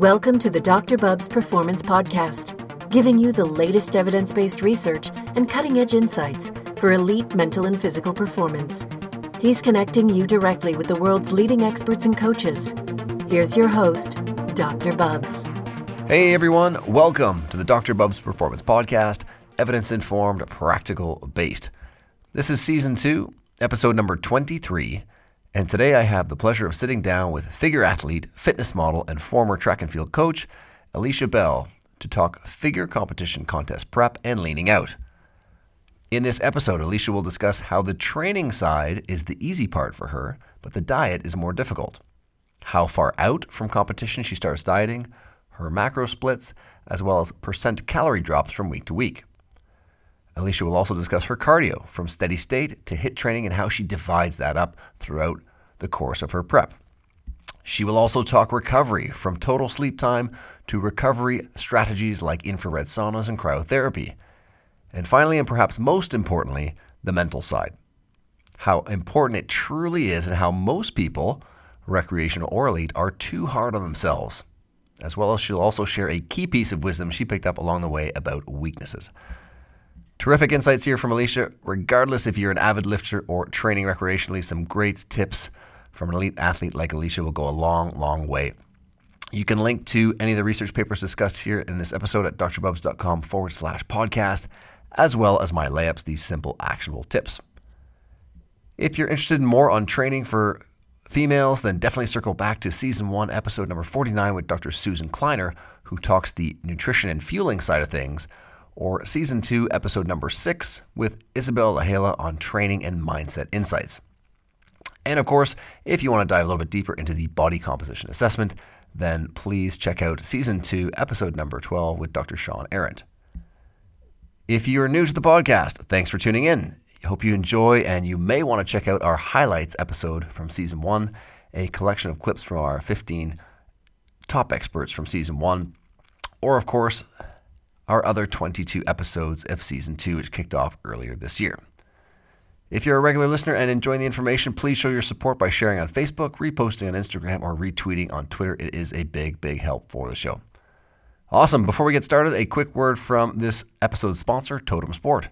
Welcome to the Dr. Bubbs Performance Podcast, giving you the latest evidence based research and cutting edge insights for elite mental and physical performance. He's connecting you directly with the world's leading experts and coaches. Here's your host, Dr. Bubbs. Hey everyone, welcome to the Dr. Bubbs Performance Podcast, evidence informed, practical based. This is season two, episode number 23 and today I have the pleasure of sitting down with figure athlete, fitness model, and former track and field coach, Alicia Bell, to talk figure competition contest prep and leaning out. In this episode, Alicia will discuss how the training side is the easy part for her, but the diet is more difficult. How far out from competition she starts dieting, her macro splits, as well as percent calorie drops from week to week. Alicia will also discuss her cardio from steady state to HIIT training and how she divides that up throughout the course of her prep. She will also talk recovery from total sleep time to recovery strategies like infrared saunas and cryotherapy. And finally, and perhaps most importantly, the mental side. How important it truly is, and how most people, recreational or elite, are too hard on themselves. As well as she'll also share a key piece of wisdom she picked up along the way about weaknesses. Terrific insights here from Alicia. Regardless if you're an avid lifter or training recreationally, some great tips from an elite athlete like Alicia will go a long, long way. You can link to any of the research papers discussed here in this episode at drbubbs.com forward slash podcast, as well as my layups, these simple, actionable tips. If you're interested in more on training for females, then definitely circle back to season one, episode number 49 with Dr. Susan Kleiner, who talks the nutrition and fueling side of things or Season 2, Episode number 6, with Isabel Lahela on training and mindset insights. And of course, if you want to dive a little bit deeper into the body composition assessment, then please check out Season 2, Episode number 12 with Dr. Shawn Arent. If you're new to the podcast, thanks for tuning in. Hope you enjoy, and you may want to check out our highlights episode from Season 1, a collection of clips from our 15 top experts from Season 1. Or, of course, our other 22 episodes of season two, which kicked off earlier this year. If you're a regular listener and enjoying the information, please show your support by sharing on Facebook, reposting on Instagram, or retweeting on Twitter. It is a big, big help for the show. Awesome. Before we get started, a quick word from this episode's sponsor, Totem Sport.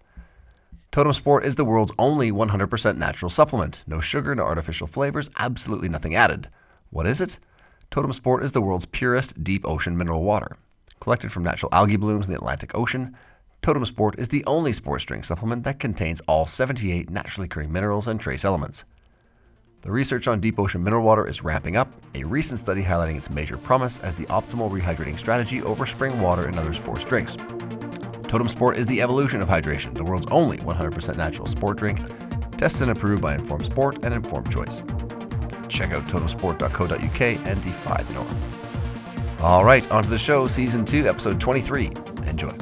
Totem Sport is the world's only 100% natural supplement. No sugar, no artificial flavors, absolutely nothing added. What is it? Totem Sport is the world's purest deep ocean mineral water. Collected from natural algae blooms in the Atlantic Ocean, Totem Sport is the only sports drink supplement that contains all 78 naturally occurring minerals and trace elements. The research on deep ocean mineral water is ramping up, a recent study highlighting its major promise as the optimal rehydrating strategy over spring water and other sports drinks. Totem Sport is the evolution of hydration, the world's only 100% natural sport drink, tested and approved by Informed Sport and Informed Choice. Check out totemsport.co.uk and defy the norm. All right, on to the show, season two, episode 23. Enjoy.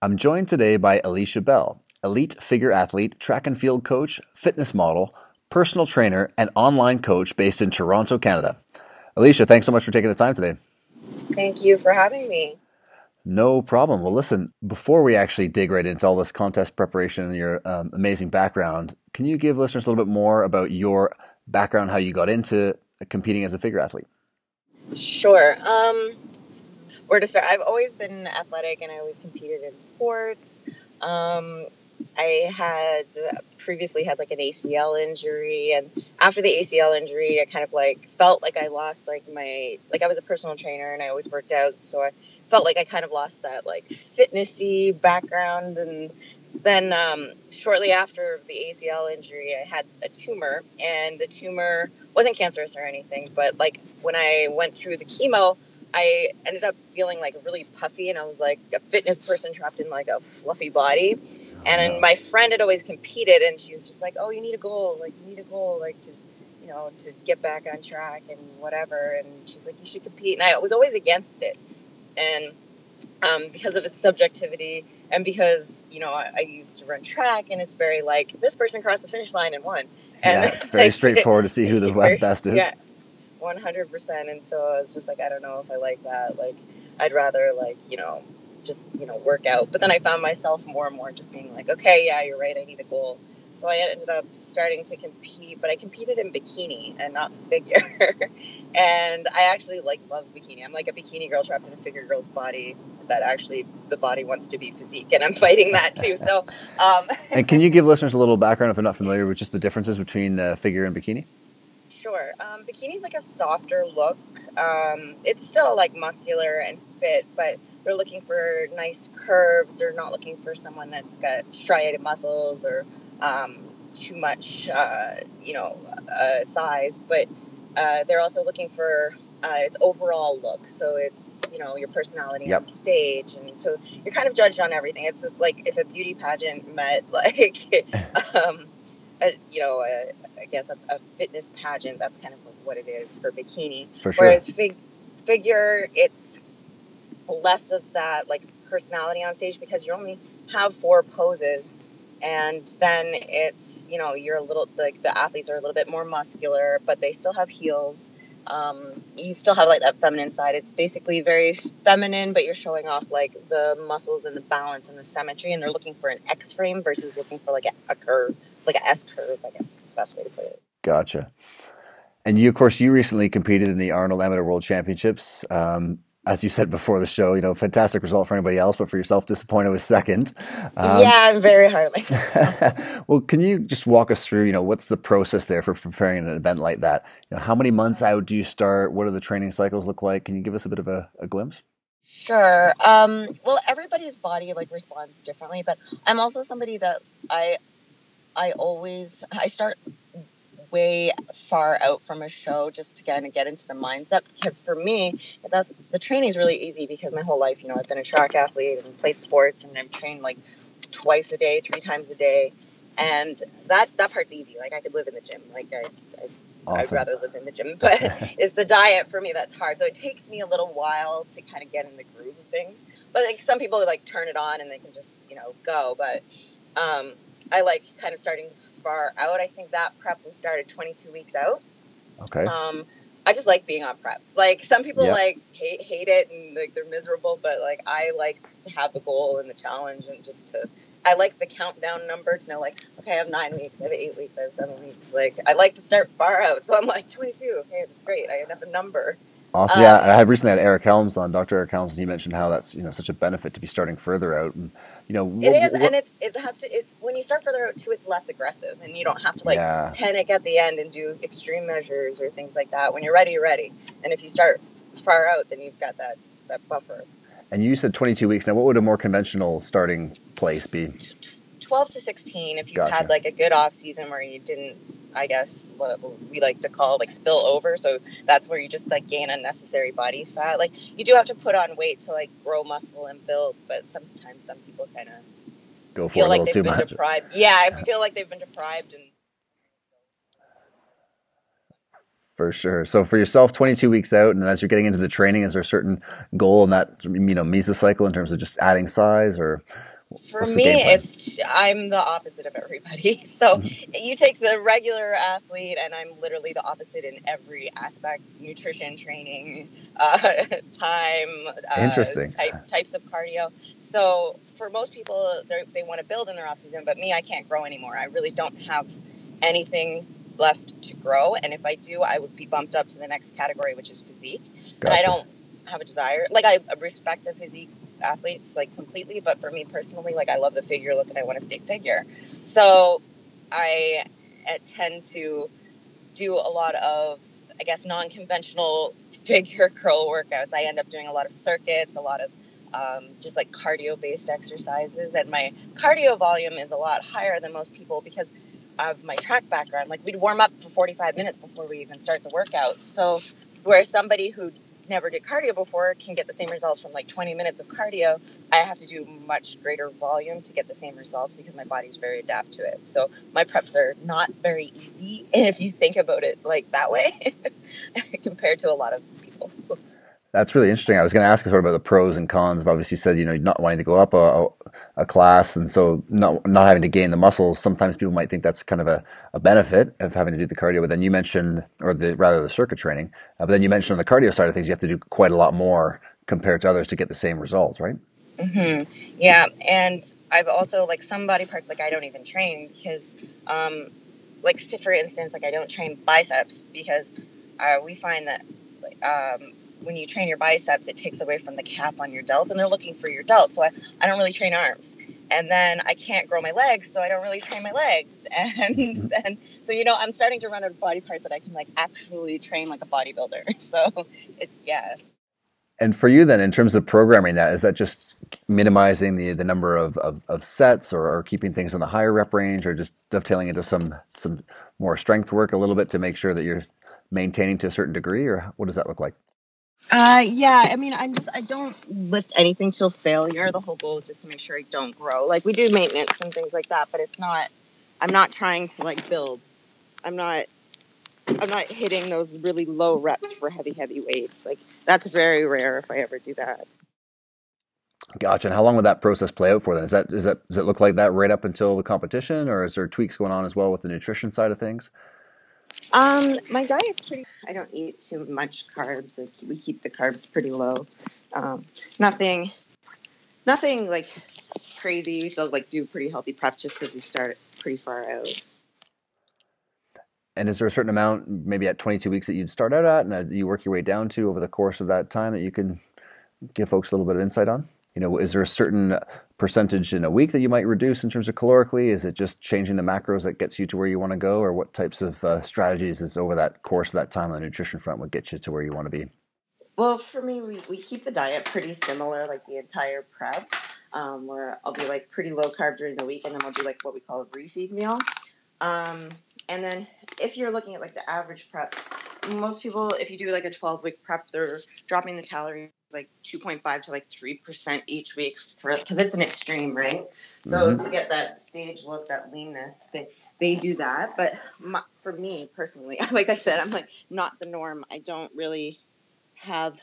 I'm joined today by Alicia Bell, elite figure athlete, track and field coach, fitness model, personal trainer, and online coach based in Toronto, Canada. Alicia, thanks so much for taking the time today. Thank you for having me. No problem. Well, listen, before we actually dig right into all this contest preparation and your um, amazing background, can you give listeners a little bit more about your background, how you got into competing as a figure athlete? Sure. Um, where to start? I've always been athletic and I always competed in sports. Um, I had previously had like an ACL injury, and after the ACL injury, I kind of like felt like I lost like my like I was a personal trainer and I always worked out, so I felt like I kind of lost that like fitnessy background and then um, shortly after the ACL injury, I had a tumor, and the tumor wasn't cancerous or anything, but like when I went through the chemo, I ended up feeling like really puffy, and I was like a fitness person trapped in like a fluffy body. And my friend had always competed, and she was just like, "Oh, you need a goal, like you need a goal, like to, you know, to get back on track and whatever." And she's like, "You should compete," and I was always against it, and um, because of its subjectivity and because you know I, I, used to run track and it's very like this person crossed the finish line and won. And yeah, it's very like, straightforward to see who the very, best is. Yeah 100% and so i was just like i don't know if i like that. Like i'd rather like you know just you know work out. But then i found myself more and more just being like okay yeah you're right. I need a goal So I ended up starting to compete, but I competed in bikini and not figure. and I actually like love bikini. I'm like a bikini girl trapped in a figure girl's body that actually the body wants to be physique, and I'm fighting that too. So, um, and can you give listeners a little background if they're not familiar with just the differences between uh, figure and bikini? Sure. Um, bikini is like a softer look. Um, it's still like muscular and fit, but they're looking for nice curves. They're not looking for someone that's got striated muscles or um, too much, uh, you know, uh, size. But uh, they're also looking for uh, its overall look. So it's you know your personality yep. on stage, and so you're kind of judged on everything. It's just like if a beauty pageant met like, um, a, you know, a, I guess a, a, fitness pageant. That's kind of what it is for bikini. For sure. Whereas fig- figure, it's less of that like personality on stage because you only have four poses and then it's you know you're a little like the athletes are a little bit more muscular but they still have heels. Um, you still have like that feminine side. It's basically very feminine but you're showing off like the muscles and the balance and the symmetry and they're looking for an x frame versus looking for like a, a curve like a s curve i guess the best way to put it. Gotcha. And you of course you recently competed in the arnold amateur world championships. Um, as you said before the show, you know, fantastic result for anybody else, but for yourself, disappointed with second. Um, yeah, I'm very hard on myself. well, can you just walk us through, you know, what's the process there for preparing an event like that? You know, how many months out do you start? What do the training cycles look like? Can you give us a bit of a, a glimpse? Sure. Um, well, everybody's body like responds differently, but I'm also somebody that I, I always I start way far out from a show just to kind of get into the mindset. Because for me, that's the training is really easy because my whole life, you know, I've been a track athlete and played sports and I've trained like twice a day, three times a day, and that that part's easy. Like I could live in the gym. Like I, I Awesome. I'd rather live in the gym, but it's the diet for me that's hard. So it takes me a little while to kind of get in the groove of things. But like some people like turn it on and they can just you know go. But um, I like kind of starting far out. I think that prep was started 22 weeks out. Okay. Um, I just like being on prep. Like some people yep. like hate hate it and like they're miserable, but like I like have the goal and the challenge and just to I like the countdown number to know like okay I have nine weeks, I have eight weeks, I have seven weeks. Like I like to start far out, so I'm like 22. Okay, that's great. I have a number. Awesome. Um, yeah, I had recently had Eric Helms on, Dr. Eric Helms, and he mentioned how that's you know such a benefit to be starting further out, and you know it is, and it's it has to. It's when you start further out too, it's less aggressive, and you don't have to like yeah. panic at the end and do extreme measures or things like that. When you're ready, you're ready, and if you start far out, then you've got that that buffer. And you said 22 weeks. Now, what would a more conventional starting place be? 12 to 16 if you gotcha. had like a good off season where you didn't I guess what we like to call like spill over. So that's where you just like gain unnecessary body fat. Like you do have to put on weight to like grow muscle and build, but sometimes some people kind of go for feel like they've been much. deprived. Yeah, I feel like they've been deprived and. For sure. So for yourself, 22 weeks out, and as you're getting into the training, is there a certain goal in that you know mesocycle in terms of just adding size or? For me, it's I'm the opposite of everybody. So mm-hmm. you take the regular athlete, and I'm literally the opposite in every aspect: nutrition, training, uh, time, uh, interesting type, types of cardio. So for most people, they want to build in their off season, but me, I can't grow anymore. I really don't have anything left to grow, and if I do, I would be bumped up to the next category, which is physique. Gotcha. And I don't have a desire. Like I respect the physique athletes like completely, but for me personally, like I love the figure look and I want to stay figure. So I tend to do a lot of I guess non-conventional figure curl workouts. I end up doing a lot of circuits, a lot of um, just like cardio based exercises, and my cardio volume is a lot higher than most people because of my track background. Like we'd warm up for 45 minutes before we even start the workout. So where somebody who never did cardio before can get the same results from like 20 minutes of cardio, I have to do much greater volume to get the same results because my body's very adapt to it. So my preps are not very easy And if you think about it like that way compared to a lot of people. That's really interesting. I was going to ask you sort of about the pros and cons of obviously said, you know, not wanting to go up a, a class and so not, not having to gain the muscles. Sometimes people might think that's kind of a, a benefit of having to do the cardio. But then you mentioned, or the rather the circuit training, uh, but then you mentioned on the cardio side of things, you have to do quite a lot more compared to others to get the same results, right? Mm-hmm. Yeah, and I've also like some body parts like I don't even train because, um, like for instance, like I don't train biceps because uh, we find that um, when you train your biceps, it takes away from the cap on your delt, and they're looking for your delt. So I, I don't really train arms, and then I can't grow my legs, so I don't really train my legs, and mm-hmm. then so you know I'm starting to run out of body parts that I can like actually train like a bodybuilder. So it, yeah. And for you then, in terms of programming that, is that just minimizing the, the number of, of, of sets or, or, keeping things in the higher rep range or just dovetailing into some some more strength work a little bit to make sure that you're maintaining to a certain degree or what does that look like? Uh, yeah, I mean, I just I don't lift anything till failure. The whole goal is just to make sure I don't grow. Like we do maintenance and things like that, but it's not. I'm not trying to like build. I'm not I'm not hitting those really low reps for heavy, heavy weights. Like that's very rare if I ever do that. Gotcha. And how long would that process play out for then? Is that is that does it look like that right up until the competition, or is there tweaks going on as well with the nutrition side of things? Um, my diet's pretty. I don't eat too much carbs. Like we keep the carbs pretty low. Um, nothing, nothing like crazy. We still like do pretty healthy preps just because we start pretty far out. And is there a certain amount, maybe at 22 weeks, that you'd start out at, and that you work your way down to over the course of that time that you can give folks a little bit of insight on? You know, is there a certain percentage in a week that you might reduce in terms of calorically? Is it just changing the macros that gets you to where you want to go, or what types of uh, strategies is over that course of that time on the nutrition front would get you to where you want to be? Well, for me, we, we keep the diet pretty similar, like the entire prep, um, where I'll be like pretty low carb during the week, and then we'll do like what we call a refeed meal. Um, and then if you're looking at like the average prep, most people, if you do like a 12 week prep, they're dropping the calories like 2.5 to like 3% each week for because it's an extreme, right? So mm-hmm. to get that stage look, that leanness, they, they do that. But my, for me personally, like I said, I'm like not the norm. I don't really have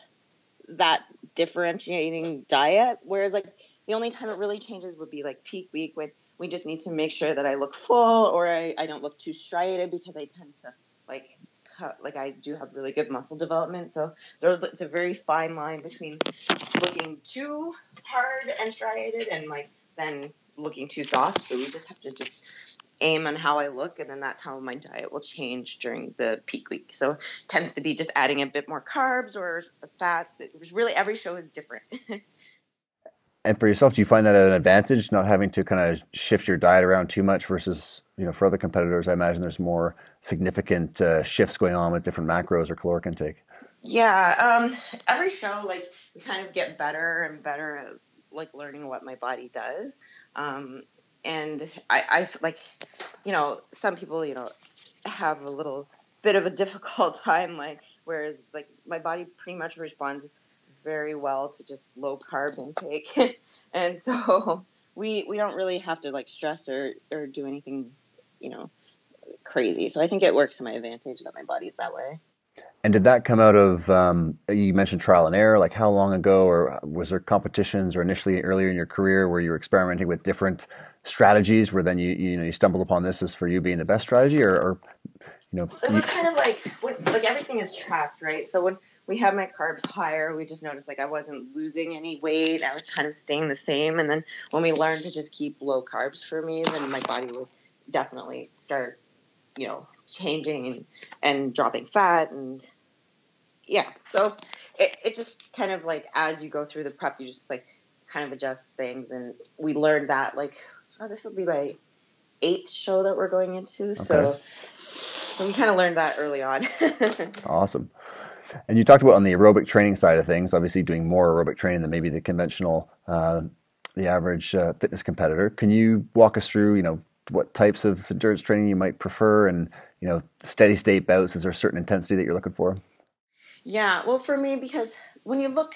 that differentiating diet. Whereas like the only time it really changes would be like peak week when we just need to make sure that I look full or I, I don't look too striated because I tend to like like I do have really good muscle development. So there it's a very fine line between looking too hard and striated and like then looking too soft. So we just have to just aim on how I look, and then that's how my diet will change during the peak week. So it tends to be just adding a bit more carbs or fats. It was really every show is different. And for yourself, do you find that an advantage not having to kind of shift your diet around too much versus you know for other competitors? I imagine there's more significant uh, shifts going on with different macros or caloric intake. Yeah, um, every show like we kind of get better and better at like learning what my body does. Um, and I, I like, you know, some people, you know, have a little bit of a difficult time, like, whereas like my body pretty much responds very well to just low carb intake, and so we we don't really have to like stress or or do anything, you know, crazy. So I think it works to my advantage that my body's that way. And did that come out of um, you mentioned trial and error? Like how long ago, or was there competitions, or initially earlier in your career where you were experimenting with different strategies, where then you you know you stumbled upon this as for you being the best strategy, or, or you know? It was kind of like when, like everything is tracked, right? So when we had my carbs higher. We just noticed like I wasn't losing any weight. I was kind of staying the same. And then when we learned to just keep low carbs for me, then my body would definitely start, you know, changing and, and dropping fat and yeah. So it, it just kind of like as you go through the prep, you just like kind of adjust things. And we learned that like, oh, this will be my eighth show that we're going into. Okay. So so we kind of learned that early on. awesome. And you talked about on the aerobic training side of things, obviously doing more aerobic training than maybe the conventional, uh, the average uh, fitness competitor. Can you walk us through, you know, what types of endurance training you might prefer, and you know, steady state bouts? Is there a certain intensity that you're looking for? Yeah, well, for me, because when you look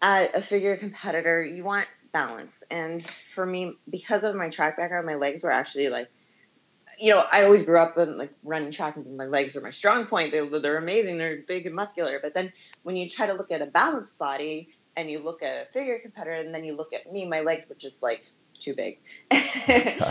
at a figure competitor, you want balance, and for me, because of my track background, my legs were actually like you know, I always grew up in like running track and my legs are my strong point. They, they're amazing. They're big and muscular. But then when you try to look at a balanced body and you look at a figure competitor and then you look at me, my legs were just like too big. and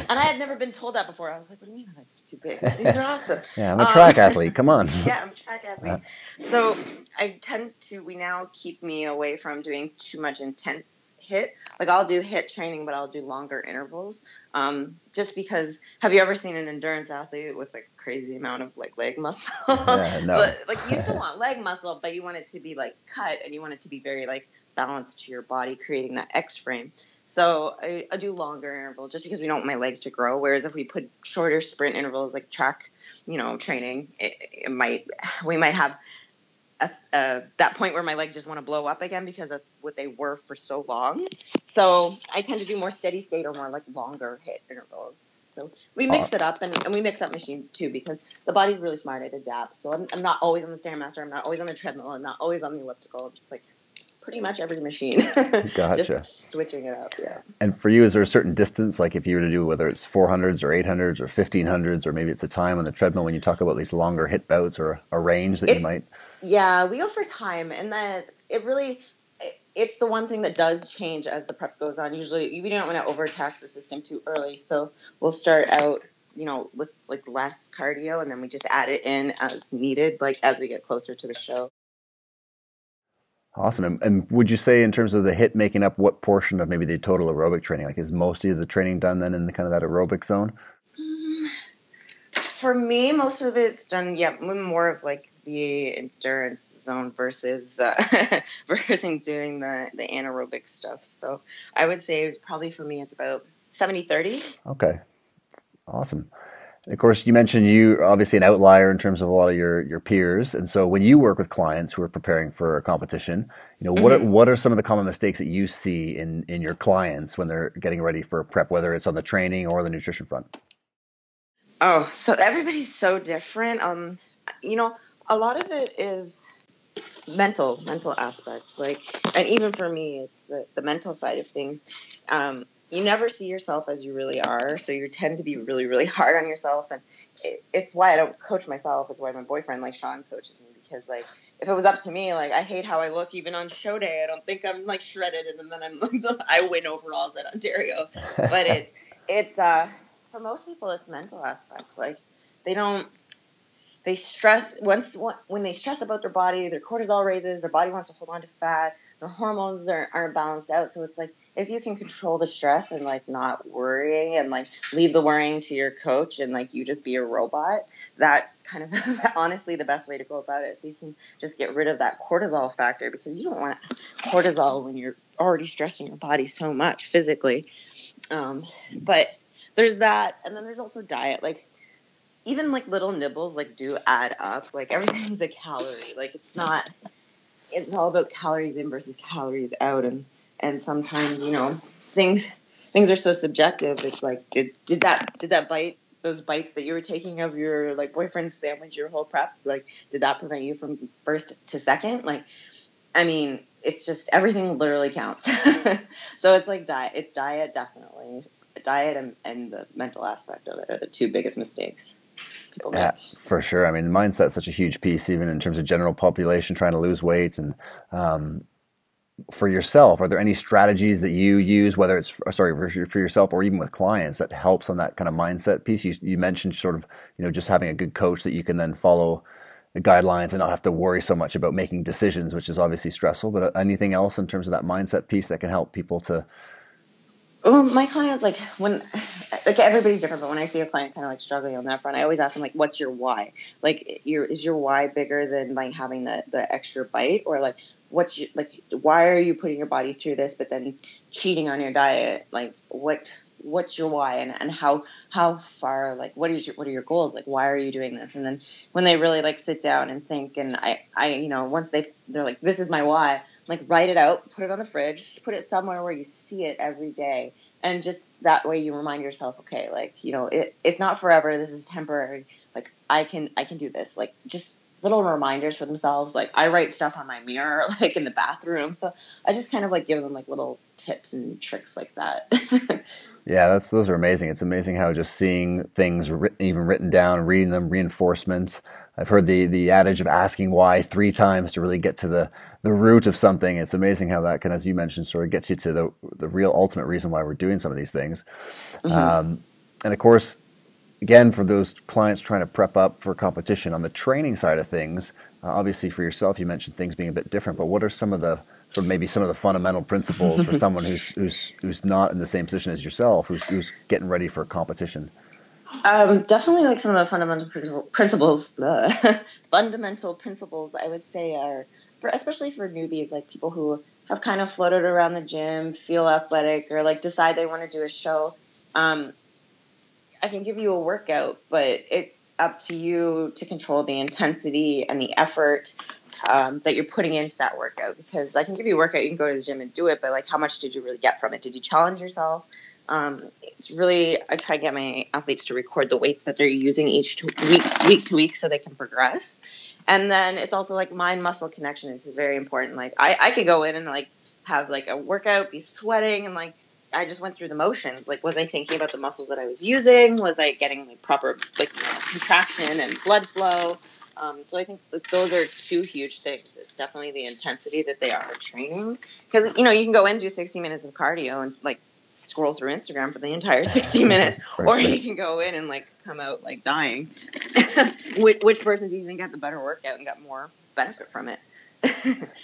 I had never been told that before. I was like, what do you mean my legs are too big? These are awesome. yeah, I'm a track um, athlete. Come on. yeah, I'm a track athlete. So I tend to, we now keep me away from doing too much intense HIIT, like I'll do HIIT training, but I'll do longer intervals. Um, just because, have you ever seen an endurance athlete with like crazy amount of like leg muscle? Yeah, no. but, like you still want leg muscle, but you want it to be like cut and you want it to be very like balanced to your body, creating that X frame. So I, I do longer intervals just because we don't want my legs to grow. Whereas if we put shorter sprint intervals like track, you know, training, it, it might we might have a, a, that point where my legs just want to blow up again because that's what they were for so long. So I tend to do more steady state or more like longer HIIT intervals. So we mix ah. it up and, and we mix up machines too because the body's really smart. It adapts. So I'm, I'm not always on the Stairmaster. I'm not always on the treadmill. I'm not always on the elliptical. I'm just like pretty much every machine. Gotcha. Just switching it up, yeah. And for you, is there a certain distance, like if you were to do whether it's 400s or 800s or 1500s, or maybe it's a time on the treadmill when you talk about these longer HIIT bouts or a range that It- you might? Yeah, we go for time, and then it really it's the one thing that does change as the prep goes on. Usually, we don't want to overtax the system too early, so we'll start out, you know, with like less cardio, and then we just add it in as needed, like as we get closer to the show. Awesome. And, and would you say, in terms of the HIIT, making up what portion of maybe the total aerobic training? Like, is most of the training done then in the kind of that aerobic zone? For me, most of it's done. Yeah, more of like the endurance zone versus uh, versus doing the the anaerobic stuff. So I would say probably for me, it's about 70-30. Okay, awesome. Of course, you mentioned you obviously an outlier in terms of a lot of your, your peers, and so when you work with clients who are preparing for a competition, you know what are, what are some of the common mistakes that you see in in your clients when they're getting ready for a prep, whether it's on the training or the nutrition front? Oh, so everybody's so different. Um, you know, a lot of it is mental, mental aspects. Like, and even for me, it's the, the mental side of things. Um, you never see yourself as you really are, so you tend to be really, really hard on yourself, and it, it's why I don't coach myself. It's why my boyfriend, like Sean, coaches me because, like, if it was up to me, like, I hate how I look even on show day. I don't think I'm like shredded, and then I'm like, I win overalls at Ontario, but it, it's uh for most people it's mental aspects. Like they don't they stress once when they stress about their body their cortisol raises their body wants to hold on to fat their hormones are, aren't balanced out. So it's like if you can control the stress and like not worrying and like leave the worrying to your coach and like you just be a robot that's kind of honestly the best way to go about it. So you can just get rid of that cortisol factor because you don't want cortisol when you're already stressing your body so much physically. Um, but there's that and then there's also diet like even like little nibbles like do add up like everything's a calorie like it's not it's all about calories in versus calories out and and sometimes you know things things are so subjective it's like did did that did that bite those bites that you were taking of your like boyfriend's sandwich your whole prep like did that prevent you from first to second? Like i mean it's just everything literally counts. So it's like diet it's diet definitely diet and, and the mental aspect of it are the two biggest mistakes people make. Yeah, for sure. I mean, mindset's such a huge piece, even in terms of general population trying to lose weight. And um, for yourself, are there any strategies that you use, whether it's sorry for, for yourself or even with clients, that helps on that kind of mindset piece? You, you mentioned sort of you know just having a good coach that you can then follow the guidelines and not have to worry so much about making decisions, which is obviously stressful. But uh, anything else in terms of that mindset piece that can help people to Well, my clients like when like everybody's different, but when I see a client kind of like struggling on that front, I always ask them like, "What's your why? Like, your is your why bigger than like having the the extra bite, or like what's your like why are you putting your body through this, but then cheating on your diet? Like, what what's your why and, and how how far like what is your what are your goals like why are you doing this and then when they really like sit down and think and i i you know once they they're like this is my why like write it out put it on the fridge put it somewhere where you see it every day. And just that way you remind yourself okay like you know it, it's not forever. This is temporary. Like i can i can do this. Like just little reminders for themselves like i write stuff on my mirror like in the bathroom so i just kind of like give them like little tips and tricks like that Yeah, that's those are amazing. It's amazing how just seeing things written, even written down, reading them, reinforcements. I've heard the the adage of asking why three times to really get to the the root of something. It's amazing how that can, as you mentioned, sort of gets you to the the real ultimate reason why we're doing some of these things. Um, and of course, again, for those clients trying to prep up for competition on the training side of things, uh, obviously for yourself, you mentioned things being a bit different. But what are some of the sort of maybe some of the fundamental principles for someone who's who's who's not in the same position as yourself, who's who's getting ready for competition? Um, definitely, like some of the fundamental principles, the fundamental principles I would say are, for especially for newbies, like people who have kind of floated around the gym, feel athletic, or like decide they want to do a show. Um, I can give you a workout, but it's up to you to control the intensity and the effort um, that you're putting into that workout. Because I can give you a workout, you can go to the gym and do it, but like, how much did you really get from it? Did you challenge yourself? Um, it's really I try to get my athletes to record the weights that they're using each week week to week so they can progress. And then it's also like mind muscle connection is very important. Like I, I could go in and like have like a workout, be sweating and like I just went through the motions. Like, was I thinking about the muscles that I was using? Was I getting like proper like you know, contraction and blood flow? Um, so I think those are two huge things. It's definitely the intensity that they are training because you know you can go in and do 60 minutes of cardio and like scroll through Instagram for the entire 60 minutes, or you can go in and like come out like dying. which, which, person do you think got the better workout and got more benefit from it?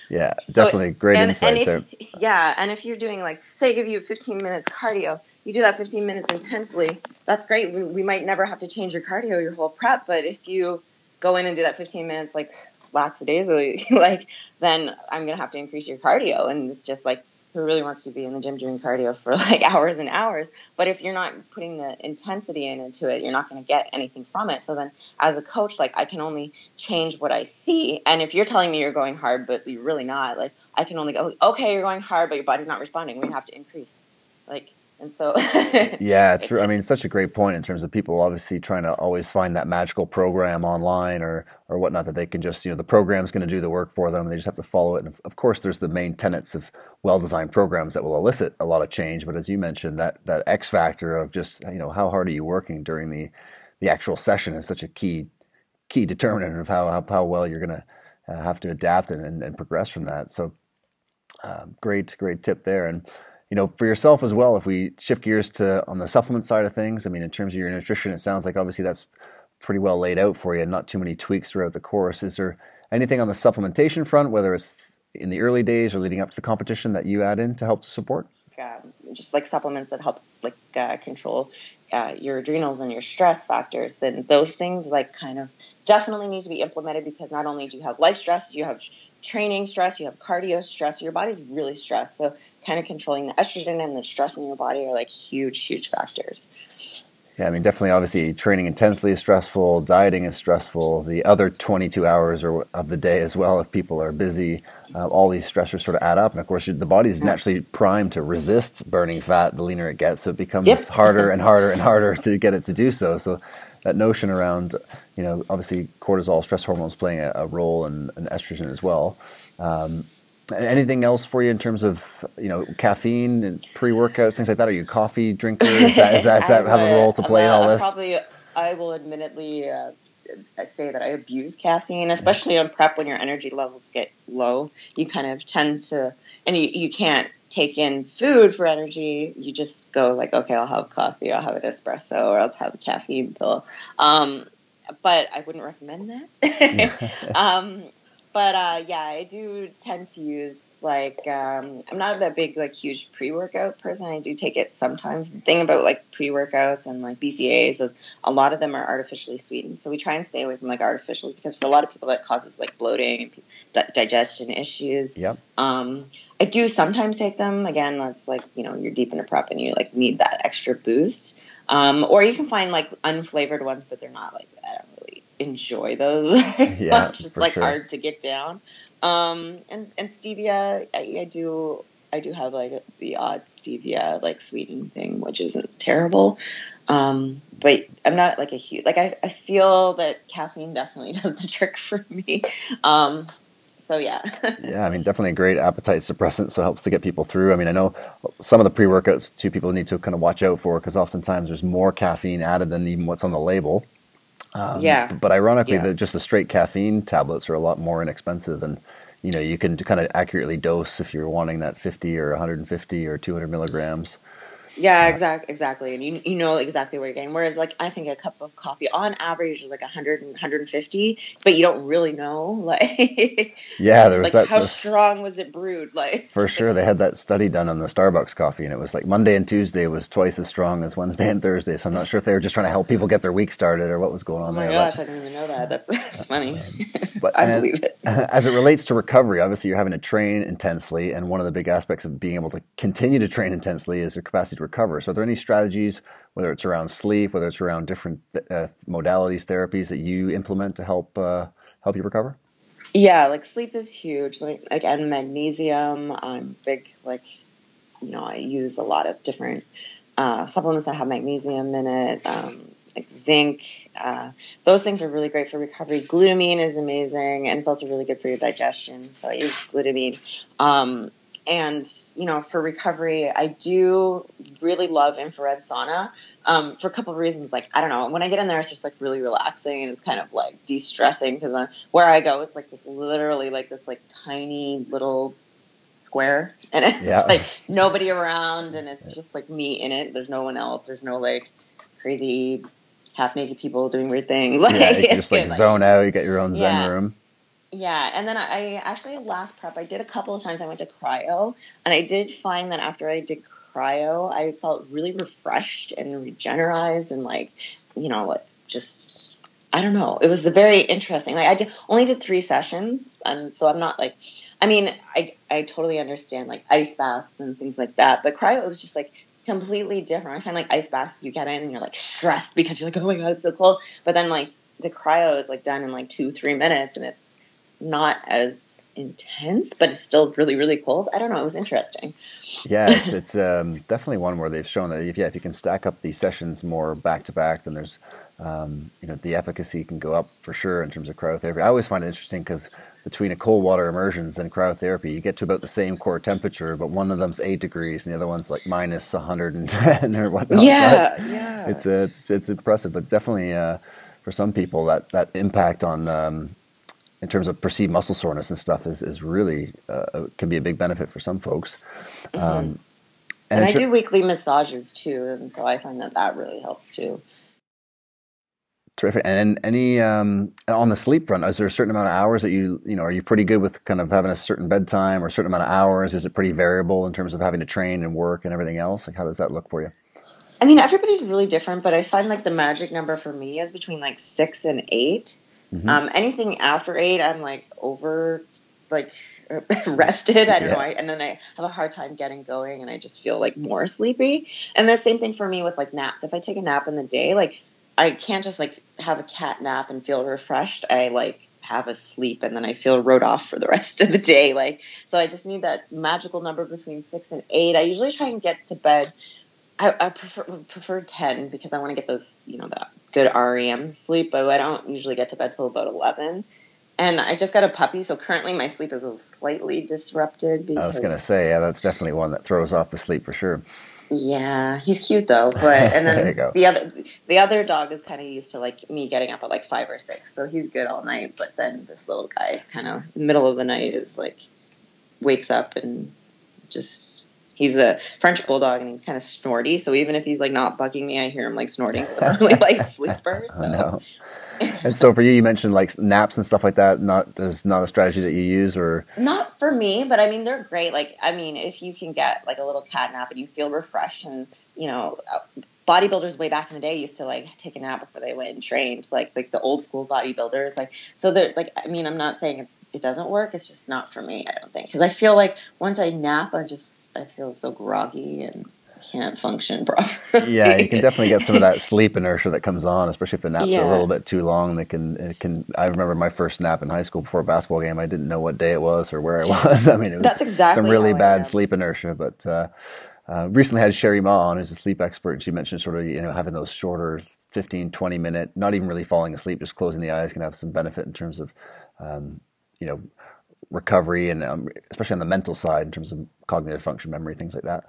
Yeah, definitely so, great and, insight and there. Yeah, and if you're doing like, say, I give you 15 minutes cardio, you do that 15 minutes intensely. That's great. We, we might never have to change your cardio, your whole prep, but if you go in and do that 15 minutes like lots of days, like then I'm gonna have to increase your cardio, and it's just like who really wants to be in the gym doing cardio for like hours and hours. But if you're not putting the intensity in into it, you're not going to get anything from it. So then, as a coach, like I can only change what I see. And if you're telling me you're going hard, but you're really not, like I can only go, okay, you're going hard, but your body's not responding. We have to increase. Like and so, yeah, it's. True. I mean, such a great point in terms of people obviously trying to always find that magical program online or or whatnot that they can just you know the program's going to do the work for them and they just have to follow it. And of course, there's the main tenets of well-designed programs that will elicit a lot of change. But as you mentioned, that that X factor of just you know how hard are you working during the the actual session is such a key key determinant of how how, how well you're going to uh, have to adapt and, and, and progress from that. So, uh, great great tip there and you know, for yourself as well, if we shift gears to on the supplement side of things, I mean, in terms of your nutrition, it sounds like obviously that's pretty well laid out for you, not too many tweaks throughout the course. Is there anything on the supplementation front, whether it's in the early days or leading up to the competition, that you add in to help to support? Yeah, just like supplements that help like uh, control uh, your adrenals and your stress factors, then those things like kind of definitely needs to be implemented because not only do you have life stress, you have training stress, you have cardio stress, your body's really stressed. So kind of controlling the estrogen and the stress in your body are like huge, huge factors. Yeah, I mean, definitely, obviously, training intensely is stressful, dieting is stressful, the other 22 hours or, of the day as well, if people are busy, uh, all these stressors sort of add up. And of course, the body is naturally primed to resist burning fat the leaner it gets. So it becomes yep. harder and harder and harder to get it to do so. So that notion around, you know, obviously cortisol, stress hormones playing a, a role and, and estrogen as well. Um, Anything else for you in terms of you know caffeine and pre workouts things like that? Are you a coffee drinker? Is that, is that, does that have a role to play in all this? Probably, I will admittedly uh, say that I abuse caffeine, especially on prep when your energy levels get low. You kind of tend to, and you, you can't take in food for energy. You just go like, okay, I'll have coffee, I'll have an espresso, or I'll have a caffeine pill. Um, but I wouldn't recommend that. um, but uh, yeah, I do tend to use like um, I'm not that big like huge pre workout person. I do take it sometimes. The thing about like pre workouts and like BCAAs is a lot of them are artificially sweetened, so we try and stay away from like artificials because for a lot of people that causes like bloating and di- digestion issues. Yep. Um, I do sometimes take them. Again, that's like you know you're deep in a prep and you like need that extra boost. Um, or you can find like unflavored ones, but they're not like I don't enjoy those yeah. It's like sure. hard to get down. Um, and and stevia, I, I, do I do have like the odd stevia like sweetening thing, which isn't terrible. Um, but I'm not like a huge like I, I feel that caffeine definitely does the trick for me. Um, so yeah. yeah, I mean, definitely a great appetite suppressant, so helps to get people through. I mean, I know some of the pre-workouts too people need to kind of watch out for because oftentimes there's more caffeine added than even what's on the label. Um, yeah. But ironically, yeah. the, just the straight caffeine tablets are a lot more inexpensive, and you know you can kind of accurately dose if you're wanting that 50 or 150 or 200 milligrams. Yeah, exactly, exactly. And you, you know exactly where you're getting. Whereas, like, I think a cup of coffee on average is like 100 and 150, but you don't really know, like, yeah, there was like that. how this- strong was it brewed? Like, For sure, they had that study done on the Starbucks coffee, and it was like Monday and Tuesday was twice as strong as Wednesday and Thursday. So I'm not sure if they were just trying to help people get their week started or what was going oh on there. oh my there. gosh, I didn't even know that. That's, that's funny. Um, but, I believe it. As it relates to recovery, obviously you're having to train intensely, and one of the big aspects of being able to continue to train intensely is your capacity to recover. So, are there any strategies, whether it's around sleep, whether it's around different uh, modalities, therapies that you implement to help uh, help you recover? Yeah, like sleep is huge. Like, and magnesium. I'm big. Like, you know, I use a lot of different uh, supplements that have magnesium in it. Um, like zinc. Uh, those things are really great for recovery. Glutamine is amazing, and it's also really good for your digestion. So I use glutamine. Um, and you know, for recovery, I do really love infrared sauna um, for a couple of reasons. Like I don't know, when I get in there, it's just like really relaxing and it's kind of like de-stressing because where I go, it's like this literally like this like tiny little square, and it's Yeah. like nobody around, and it's just like me in it. There's no one else. There's no like crazy half naked people doing weird things. Like, yeah, you just like it's, zone out. You get your own Yeah. zen room. Yeah, and then I actually last prep I did a couple of times. I went to cryo, and I did find that after I did cryo, I felt really refreshed and regenerized, and like you know, just I don't know. It was very interesting. Like I did, only did three sessions, and so I'm not like. I mean, I I totally understand like ice baths and things like that, but cryo it was just like completely different. I find like ice baths you get in and you're like stressed because you're like, oh my god, it's so cold. But then like the cryo is like done in like two three minutes, and it's not as intense, but it's still really really cold. I don't know. It was interesting. Yeah, it's, it's um, definitely one where they've shown that if yeah, if you can stack up these sessions more back to back, then there's um, you know the efficacy can go up for sure in terms of cryotherapy. I always find it interesting because between a cold water immersions and cryotherapy, you get to about the same core temperature, but one of them's eight degrees and the other one's like minus 110 or whatnot. So Yeah, it's, yeah. it's, uh, it's it's impressive, but definitely uh, for some people that that impact on um, in terms of perceived muscle soreness and stuff is is really uh, can be a big benefit for some folks. Um, And, in I do weekly massages too, and so I find that that really helps too. Terrific. And any um, on the sleep front, is there a certain amount of hours that you you know are you pretty good with kind of having a certain bedtime or a certain amount of hours? Is it pretty variable in terms of having to train and work and everything else? Like how does that look for you? I mean, everybody's really different, but I find like the magic number for me is between like six and 8 Mhm. Um, anything after eight, I'm like over, like rested. I don't know. I, and then I have a hard time getting going, and I just feel like more sleepy. And the same thing for me with like naps. If I take a nap in the day, like I can't just like have a cat nap and feel refreshed. I like have a sleep and then I feel wrote off for the rest of the day. Like so, I just need that magical number between six and eight. I usually try and get to bed. I, I prefer prefer ten because I want to get those you know that good REM sleep, but I don't usually get to bed till about eleven. And I just got a puppy, so currently my sleep is a slightly disrupted. Because I was going to say, yeah, that's definitely one that throws off the sleep for sure. yeah, he's cute though. But and There then you go. the other the other dog is kind of used to like me getting up at like five or six, so he's good all night. But then this little guy, kind of middle of the night, is like wakes up and just he's a French bulldog and he's kind of snorty. So even if he's like not bugging me, I hear him like snorting because I'm really like sleeper. So. I know. And so for you, you mentioned like naps and stuff like that. Not is not a strategy that you use, or Not for me, but I mean they're great. Like I mean, if you can get like a little cat nap and you feel refreshed, and you know, uh, bodybuilders way back in the day used to like take a nap before they went and trained, like like the old school bodybuilders. Like so, they're like I mean, I'm not saying it's it doesn't work. It's just not for me. I don't think because I feel like once I nap, I'm just I feel so groggy and can't function properly. yeah, you can definitely get some of that sleep inertia that comes on, especially if the naps are a little bit too long. They can it can. I remember my first nap in high school before a basketball game. I didn't know what day it was or where it was. I mean, it was That's exactly some really bad sleep inertia. But uh, uh, recently had Cheri Mah on, who's a sleep expert, and she mentioned sort of you know having those shorter 15, 20 minute, not even really falling asleep, just closing the eyes can have some benefit in terms of um, you know recovery and um, especially on the mental side in terms of cognitive function, memory, things like that.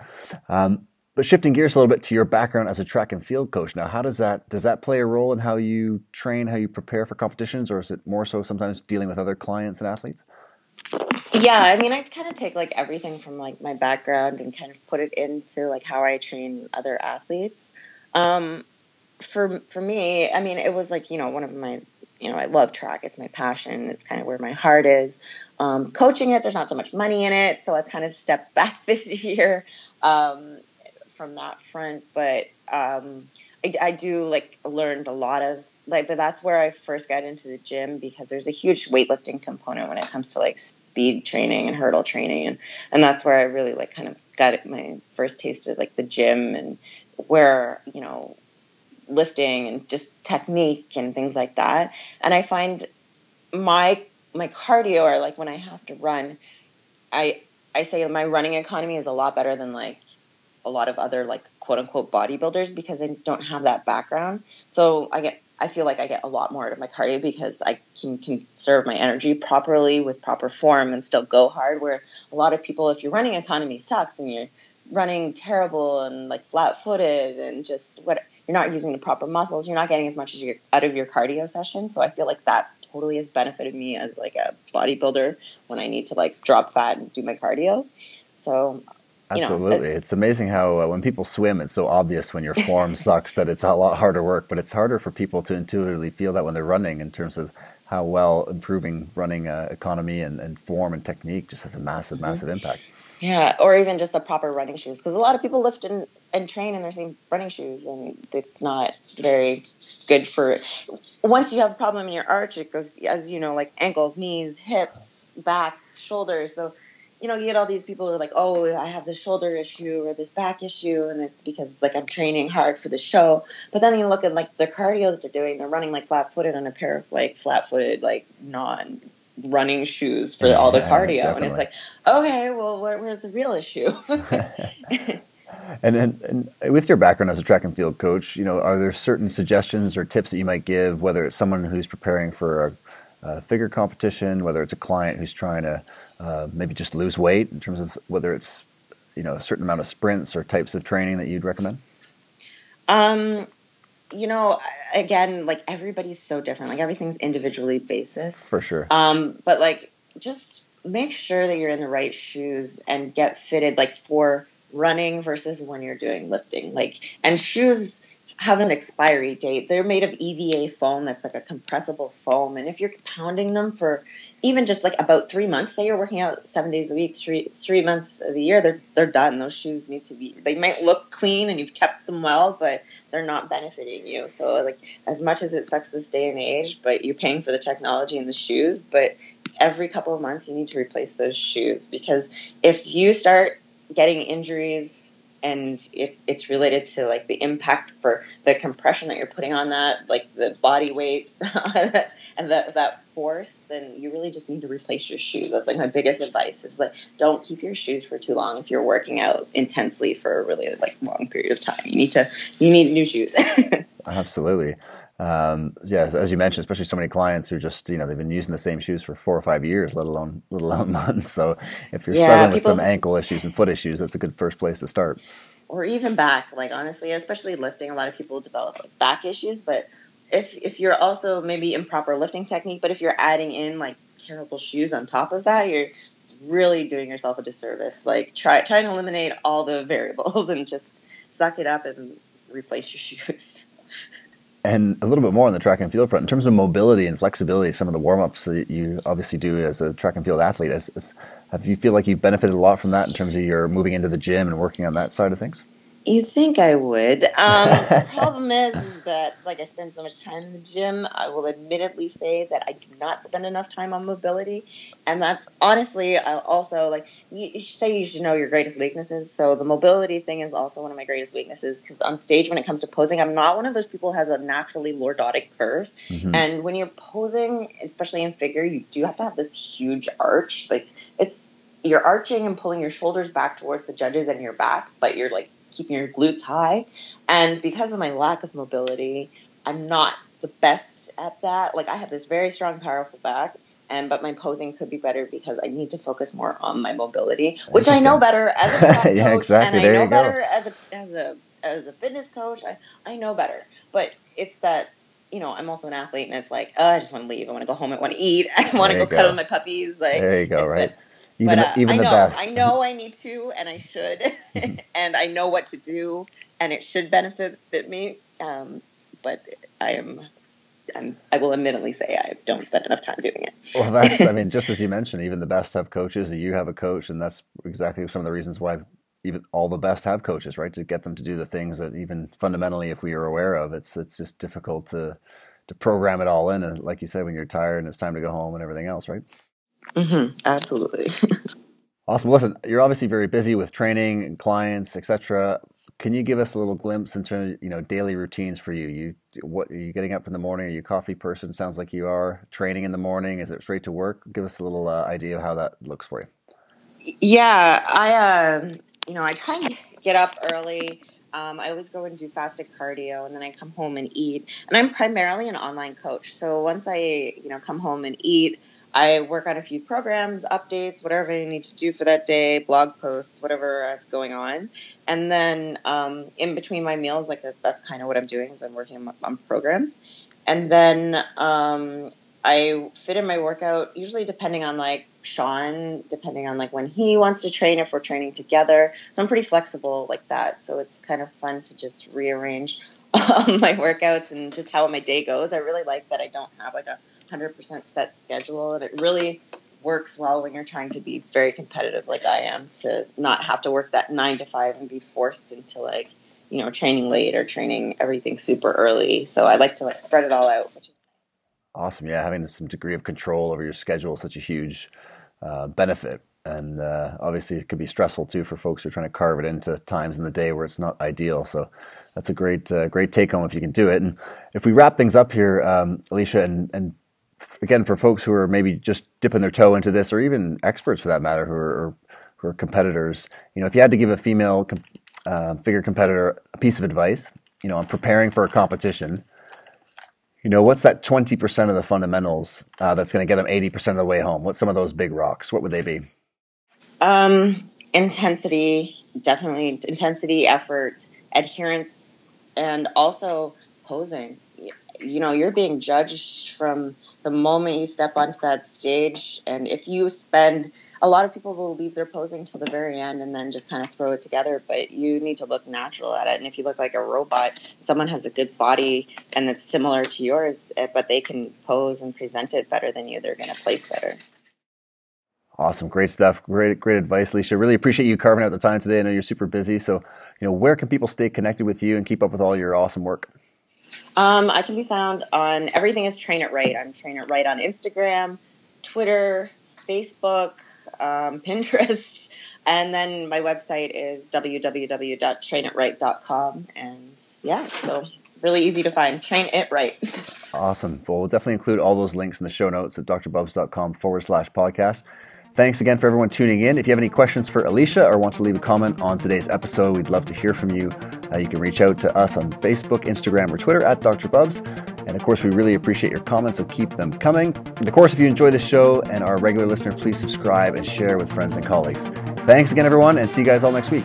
Um, but shifting gears a little bit to your background as a track and field coach, now how does that does that play a role in how you train, how you prepare for competitions, or is it more so sometimes dealing with other clients and athletes? yeah, I mean, I kind of take like everything from like my background and kind of put it into like how I train other athletes. Um, for for me, I mean, it was like you know one of my you know I love track. It's my passion. It's kind of where my heart is. Um, coaching it, there's not so much money in it, so I've kind of stepped back this year um, from that front. But um, I, I do like learned a lot of like that's where I first got into the gym because there's a huge weightlifting component when it comes to like speed training and hurdle training and and that's where I really like kind of got my first taste of like the gym and where you know lifting and just technique and things like that and I find my my cardio or like when I have to run I I say my running economy is a lot better than like a lot of other like quote unquote bodybuilders because they don't have that background so I get I feel like I get a lot more out of my cardio because I can conserve my energy properly with proper form and still go hard. Where a lot of people, if your running economy sucks and you're running terrible and like flat footed and just what you're not using the proper muscles, you're not getting as much as you out of your cardio session. So I feel like that totally has benefited me as like a bodybuilder when I need to like drop fat and do my cardio. So Absolutely. Know, it's amazing how uh, when people swim, it's so obvious when your form sucks that it's a lot harder work, but it's harder for people to intuitively feel that when they're running in terms of how well improving running uh, economy and, and, form and technique just has a massive, mm-hmm. massive impact. Yeah, or even just the proper running shoes. Because a lot of people lift and, and train in their same running shoes, and it's not very good for. Once you have a problem in your arch, it goes, as you know, like ankles, knees, hips, back, shoulders. So you know, you get all these people who are like, oh, I have this shoulder issue or this back issue, and it's because like I'm training hard for the show. But then you look at like the cardio that they're doing; they're running like flat footed on a pair of like flat footed like non running shoes for yeah, all the cardio, definitely. and it's like, okay, well, where, where's the real issue? and then and with your background as a track and field coach, you know, are there certain suggestions or tips that you might give, whether it's someone who's preparing for a, a figure competition, whether it's a client who's trying to uh, maybe just lose weight in terms of whether it's you know a certain amount of sprints or types of training that you'd recommend? Um, you know, again, like everybody's so different. Like everything's individually basis. For sure. Um, but like just make sure that you're in the right shoes and get fitted like for running versus when you're doing lifting. Like and shoes have an expiry date. They're made of EVA foam that's like a compressible foam. And if you're pounding them for even just like about three months, say you're working out seven days a week, three three months of the year, they're they're done. Those shoes need to be they might look clean and you've kept them well, but they're not benefiting you. So like as much as it sucks this day and age, but you're paying for the technology and the shoes, but every couple of months you need to replace those shoes because if you start getting injuries and it, it's related to like the impact for the compression that you're putting on that, like the body weight and the, that force, then you really just need to replace your shoes. That's like my biggest advice is like don't keep your shoes for too long if you're working out intensely for a really like long period of time. You need to you need new shoes. Absolutely. Um, yeah, as you mentioned, especially so many clients who just you know they've been using the same shoes for four or five years, let alone let alone months. So if you're yeah, struggling with some ankle issues and foot issues, that's a good first place to start. Or even back, like honestly, especially lifting, a lot of people develop like back issues. But if if you're also maybe improper lifting technique, but if you're adding in like terrible shoes on top of that, you're really doing yourself a disservice. Like try try and eliminate all the variables and just suck it up and replace your shoes. And a little bit more on the track and field front in terms of mobility and flexibility. Some of the warm ups that you obviously do as a track and field athlete, have you feel like you've benefited a lot from that in terms of your moving into the gym and working on that side of things? You think I would. Um, the problem is, is that, like, I spend so much time in the gym, I will admittedly say that I do not spend enough time on mobility. And that's honestly also, like, you, say you should know your greatest weaknesses. So the mobility thing is also one of my greatest weaknesses because on stage, when it comes to posing, I'm not one of those people who has a naturally lordotic curve. Mm-hmm. And when you're posing, especially in figure, you do have to have this huge arch. Like, it's, you're arching and pulling your shoulders back towards the judges and your back, but you're like keeping your glutes high. And because of my lack of mobility, I'm not the best at that. Like I have this very strong, powerful back, and but my posing could be better because I need to focus more on my mobility, which I know better as a track yeah, coach, exactly. and there I know better as a as a as a fitness coach. I I know better, but it's that you know, I'm also an athlete, and it's like, oh, I just want to leave. I want to go home. I want to eat. I want to There go cuddle my puppies. Like There you go, right? But, Even, but, the, uh, even I the know, best. I know I need to, and I should, and I know what to do, and it should benefit fit me. Um, but I am, I'm, I will admittedly say I don't spend enough time doing it. Well, that's, I mean, just as you mentioned, even the best have coaches. You have a coach, and that's exactly some of the reasons why even all the best have coaches, right? To get them to do the things that even fundamentally, if we are aware of, it's it's just difficult to to program it all in. And like you said, when you're tired and it's time to go home and everything else, right? Hmm absolutely. Awesome. Listen, you're obviously very busy with training and clients, etc. Can you give us a little glimpse into you know daily routines for you? You what are you getting up in the morning? Are you a coffee person? Sounds like you are. Training in the morning? Is it straight to work? Give us a little uh, idea of how that looks for you. Yeah, I um, you know, I try and get up early. Um, I always go and do fasted cardio, and then I come home and eat. And I'm primarily an online coach, so once I you know come home and eat, I work on a few programs, updates, whatever I need to do for that day, blog posts, whatever I have going on. And then um, in between my meals, like that, that's kind of what I'm doing is I'm working on, on programs. And then um, I fit in my workout usually depending on like Sean, depending on like when he wants to train, if we're training together. So I'm pretty flexible like that. So it's kind of fun to just rearrange um, my workouts and just how my day goes. I really like that I don't have like a 100% set schedule and it really works well when you're trying to be very competitive like I am to not have to work that 9 to 5 and be forced into like you know training late or training everything super early so I like to like spread it all out which is Awesome. Yeah, having some degree of control over your schedule is such a huge uh, benefit. And uh, obviously, it could be stressful too for folks who are trying to carve it into times in the day where it's not ideal. So that's a great, uh, great take home if you can do it. And if we wrap things up here, um, Alicia, and, and again for folks who are maybe just dipping their toe into this, or even experts for that matter, who are who are competitors, you know, if you had to give a female uh, figure competitor a piece of advice, you know, on preparing for a competition, you know, what's that 20% of the fundamentals uh, that's going to get them 80% of the way home? What's some of those big rocks? What would they be? Um, intensity, definitely intensity, effort, adherence, and also posing. You know, you're being judged from the moment you step onto that stage, and if you spend, a lot of people will leave their posing till the very end and then just kind of throw it together. But you need to look natural at it, and if you look like a robot, someone has a good body and it's similar to yours, eh, but they can pose and present it better than you, they're going to place better. Awesome, great stuff. Great, great advice, Alicia. Really appreciate you carving out the time today. I know you're super busy, so you know where can people stay connected with you and keep up with all your awesome work? Um, I can be found on everything is Train It Right. I'm Train It Right on Instagram, Twitter, Facebook, um, Pinterest, and then my website is www.trainitright.com. And yeah, so really easy to find. Train It Right. Awesome. Well, we'll definitely include all those links in the show notes at drbubbs.com forward slash podcast. Thanks again for everyone tuning in. If you have any questions for Alicia or want to leave a comment on today's episode, we'd love to hear from you. Uh, you can reach out to us on Facebook, Instagram, or Twitter at Dr. Bubbs. And of course, we really appreciate your comments, so keep them coming. And of course, if you enjoy the show and are a regular listener, please subscribe and share with friends and colleagues. Thanks again, everyone, and see you guys all next week.